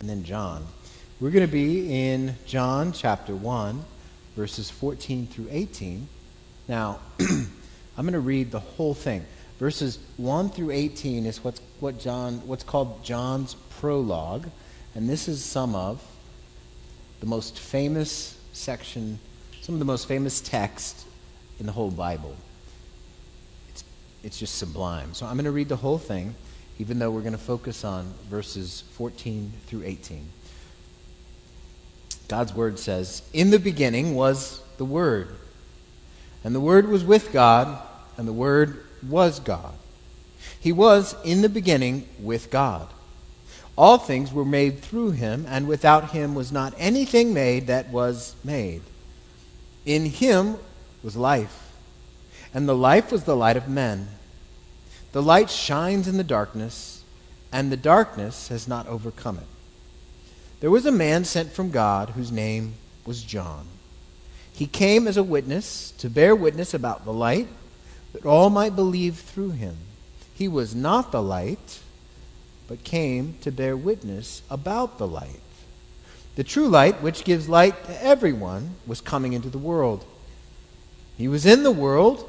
and then John. We're going to be in John chapter 1, verses 14 through 18. Now, I'm going to read the whole thing. Verses 1 through 18 is what's, what John, what's called John's prologue, and this is some of the most famous section, some of the most famous text in the whole Bible. It's, it's just sublime. So I'm going to read the whole thing, even though we're going to focus on verses 14 through 18. God's word says, In the beginning was the Word, and the Word was with God, and the Word was God. He was in the beginning with God. All things were made through him, and without him was not anything made that was made. In him was life, and the life was the light of men. The light shines in the darkness, and the darkness has not overcome it. There was a man sent from God whose name was John. He came as a witness to bear witness about the light, that all might believe through him. He was not the light, but came to bear witness about the light. The true light, which gives light to everyone, was coming into the world. He was in the world,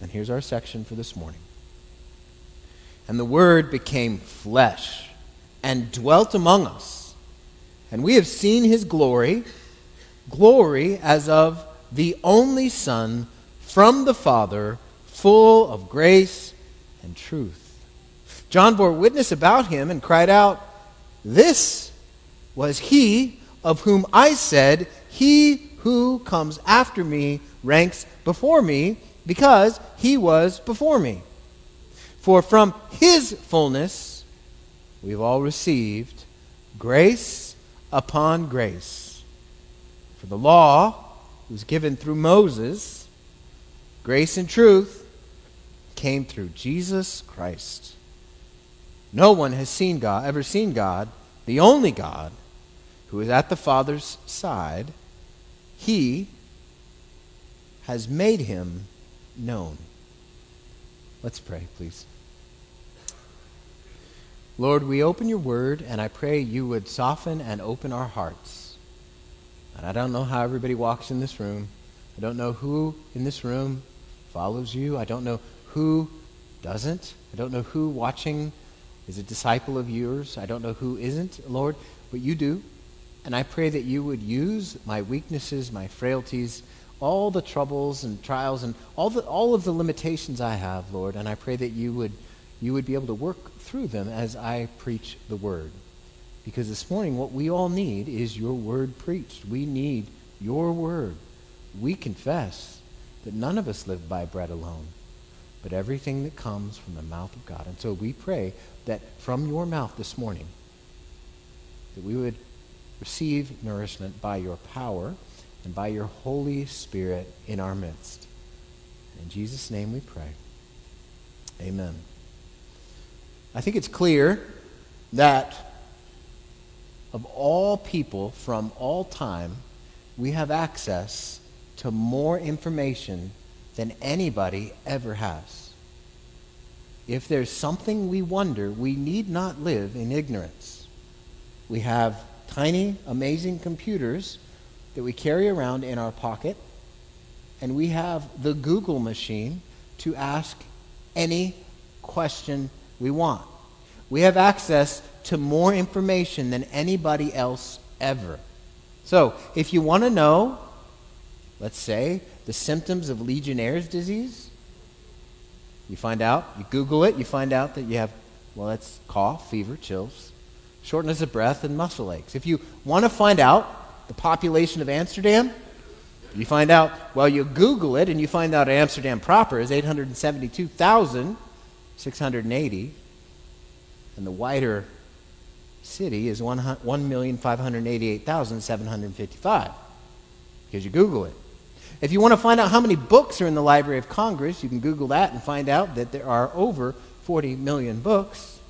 And here's our section for this morning. And the Word became flesh and dwelt among us. And we have seen his glory, glory as of the only Son from the Father, full of grace and truth. John bore witness about him and cried out, This was he of whom I said, He who comes after me ranks before me, because he was before me. For from his fullness, we've all received grace upon grace. For the law was given through Moses, grace and truth came through Jesus Christ. No one has seen God, ever seen God, the only God who is at the Father's side. He has made him known. Let's pray, please. Lord, we open your word, and I pray you would soften and open our hearts. And I don't know how everybody walks in this room. I don't know who in this room follows you. I don't know who doesn't. I don't know who watching is a disciple of yours. I don't know who isn't, Lord, but you do. And I pray that you would use my weaknesses, my frailties, all the troubles and trials, and all, the, all of the limitations I have, Lord. And I pray that you would, you would be able to work through them as I preach the word. Because this morning, what we all need is your word preached. We need your word. We confess that none of us live by bread alone, but everything that comes from the mouth of God. And so we pray that from your mouth this morning, that we would receive nourishment by your power and by your Holy Spirit in our midst. In Jesus' name we pray. Amen. I think it's clear that of all people from all time, we have access to more information than anybody ever has. If there's something we wonder, we need not live in ignorance. We have tiny, amazing computers that we carry around in our pocket, and we have the Google machine to ask any question we want. We have access to more information than anybody else ever. So, if you want to know, let's say, the symptoms of Legionnaire's disease, you find out, you Google it, you find out that you have, well, that's cough, fever, chills, shortness of breath, and muscle aches. If you want to find out the population of Amsterdam, you find out, well, you Google it and you find out Amsterdam proper is 872,680 and the wider city is 1,588,755 because you Google it. If you want to find out how many books are in the Library of Congress, you can Google that and find out that there are over 40 million books.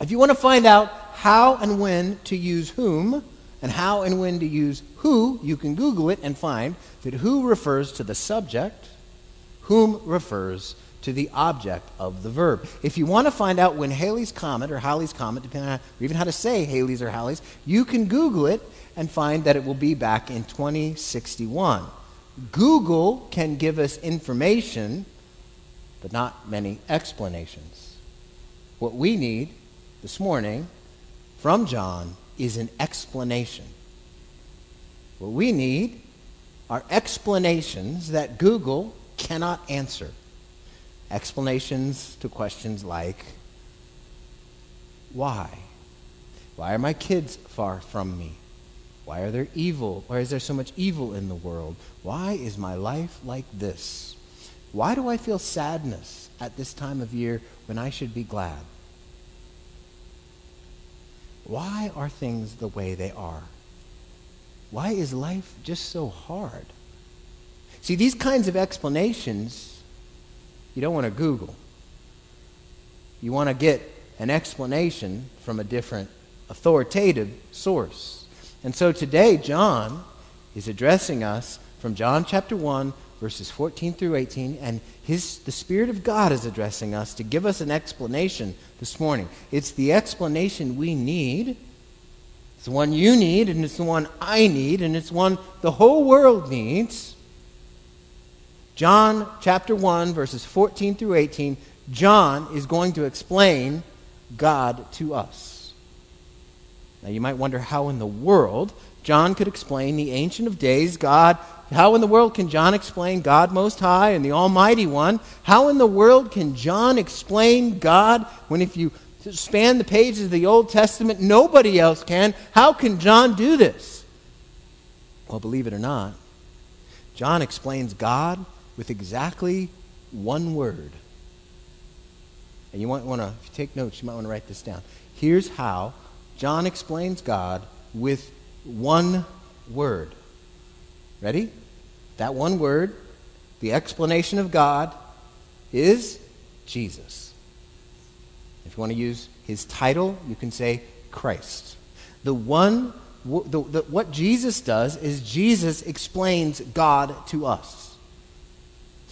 If you want to find out how and when to use whom and how and when to use who, you can Google it and find that who refers to the subject, whom refers to the object of the verb. If you want to find out when Halley's Comet or Halley's Comet, depending on or even how to say Halley's or Halley's, you can Google it and find that it will be back in 2061. Google can give us information, but not many explanations. What we need this morning from John is an explanation. What we need are explanations that Google cannot answer explanations to questions like why? Why are my kids far from me? Why are there evil? Why is there so much evil in the world? Why is my life like this? Why do I feel sadness at this time of year when I should be glad? Why are things the way they are? Why is life just so hard? See, these kinds of explanations you don't want to Google. You want to get an explanation from a different authoritative source. And so today, John is addressing us from John chapter 1, verses 14 through 18, and his, the Spirit of God is addressing us to give us an explanation this morning. It's the explanation we need. It's the one you need, and it's the one I need, and it's one the whole world needs. John chapter 1, verses 14 through 18, John is going to explain God to us. Now, you might wonder how in the world John could explain the Ancient of Days, God. How in the world can John explain God Most High and the Almighty One? How in the world can John explain God when, if you span the pages of the Old Testament, nobody else can? How can John do this? Well, believe it or not, John explains God with exactly one word. And you might want to, if you take notes, you might want to write this down. Here's how John explains God with one word. Ready? That one word, the explanation of God, is Jesus. If you want to use his title, you can say Christ. The one, the, the, what Jesus does is Jesus explains God to us.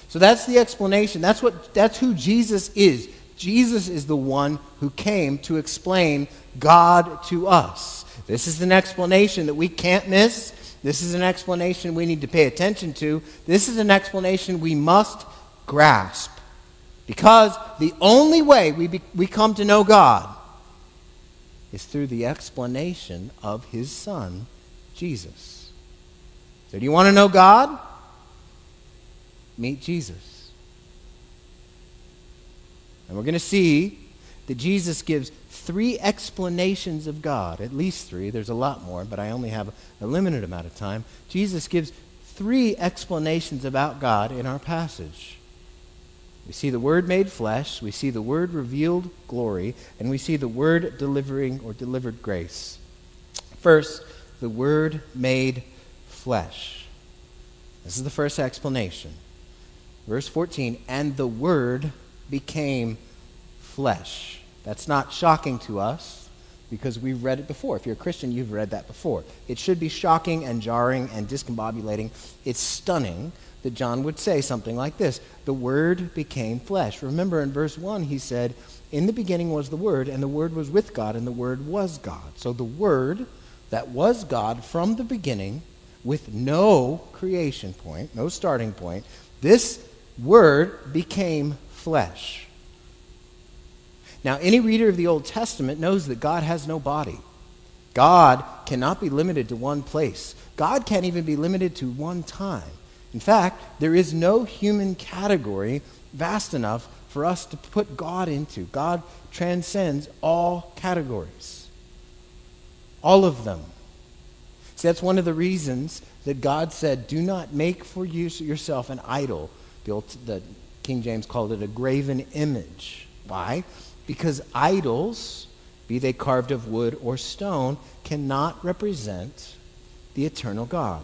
So that's the explanation. That's what that's who Jesus is. Jesus is the one who came to explain God to us. This is an explanation that we can't miss. This is an explanation we need to pay attention to. This is an explanation we must grasp. Because the only way we, be, we come to know God is through the explanation of his Son, Jesus. So, do you want to know God? meet Jesus. And we're going to see that Jesus gives three explanations of God, at least three. There's a lot more, but I only have a limited amount of time. Jesus gives three explanations about God in our passage. We see the Word made flesh, we see the Word revealed glory, and we see the Word delivering or delivered grace. First, the Word made flesh. This is the first explanation. Verse 14, and the Word became flesh. That's not shocking to us because we've read it before. If you're a Christian, you've read that before. It should be shocking and jarring and discombobulating. It's stunning that John would say something like this The Word became flesh. Remember in verse 1, he said, In the beginning was the Word, and the Word was with God, and the Word was God. So the Word that was God from the beginning, with no creation point, no starting point, this Word became flesh. Now, any reader of the Old Testament knows that God has no body. God cannot be limited to one place. God can't even be limited to one time. In fact, there is no human category vast enough for us to put God into. God transcends all categories, all of them. See, that's one of the reasons that God said, Do not make for you yourself an idol the, old, the King James called it a graven image. Why? Because idols be they carved of wood or stone, cannot represent the eternal God.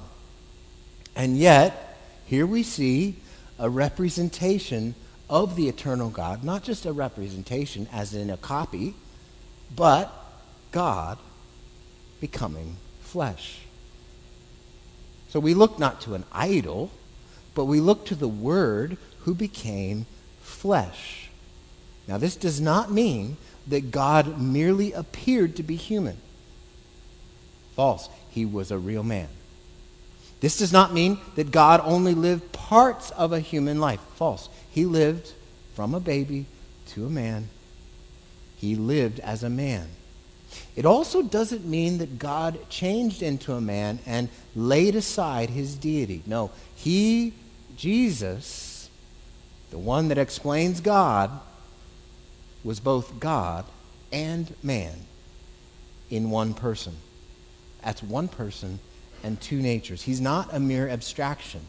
And yet, here we see a representation of the eternal God, not just a representation as in a copy, but God becoming flesh. So we look not to an idol, but we look to the Word who became flesh. Now, this does not mean that God merely appeared to be human. False. He was a real man. This does not mean that God only lived parts of a human life. False. He lived from a baby to a man. He lived as a man. It also doesn't mean that God changed into a man and laid aside his deity. No, he, Jesus, the one that explains God, was both God and man in one person. That's one person and two natures. He's not a mere abstraction.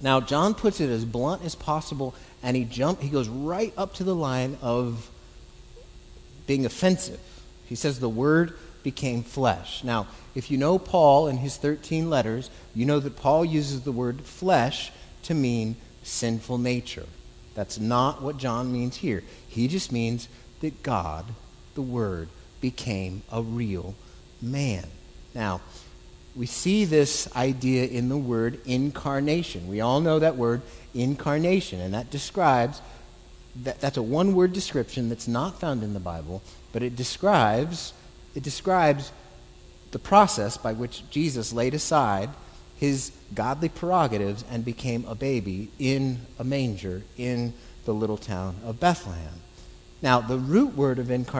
Now, John puts it as blunt as possible, and he jump, he goes right up to the line of being offensive. He says the word became flesh. Now, if you know Paul and his 13 letters, you know that Paul uses the word flesh to mean sinful nature. That's not what John means here. He just means that God, the Word, became a real man. Now, we see this idea in the word incarnation. We all know that word incarnation, and that describes that, that's a one word description that's not found in the Bible, but it describes it describes the process by which Jesus laid aside his godly prerogatives and became a baby in a manger in the little town of Bethlehem. Now, the root word of incarnation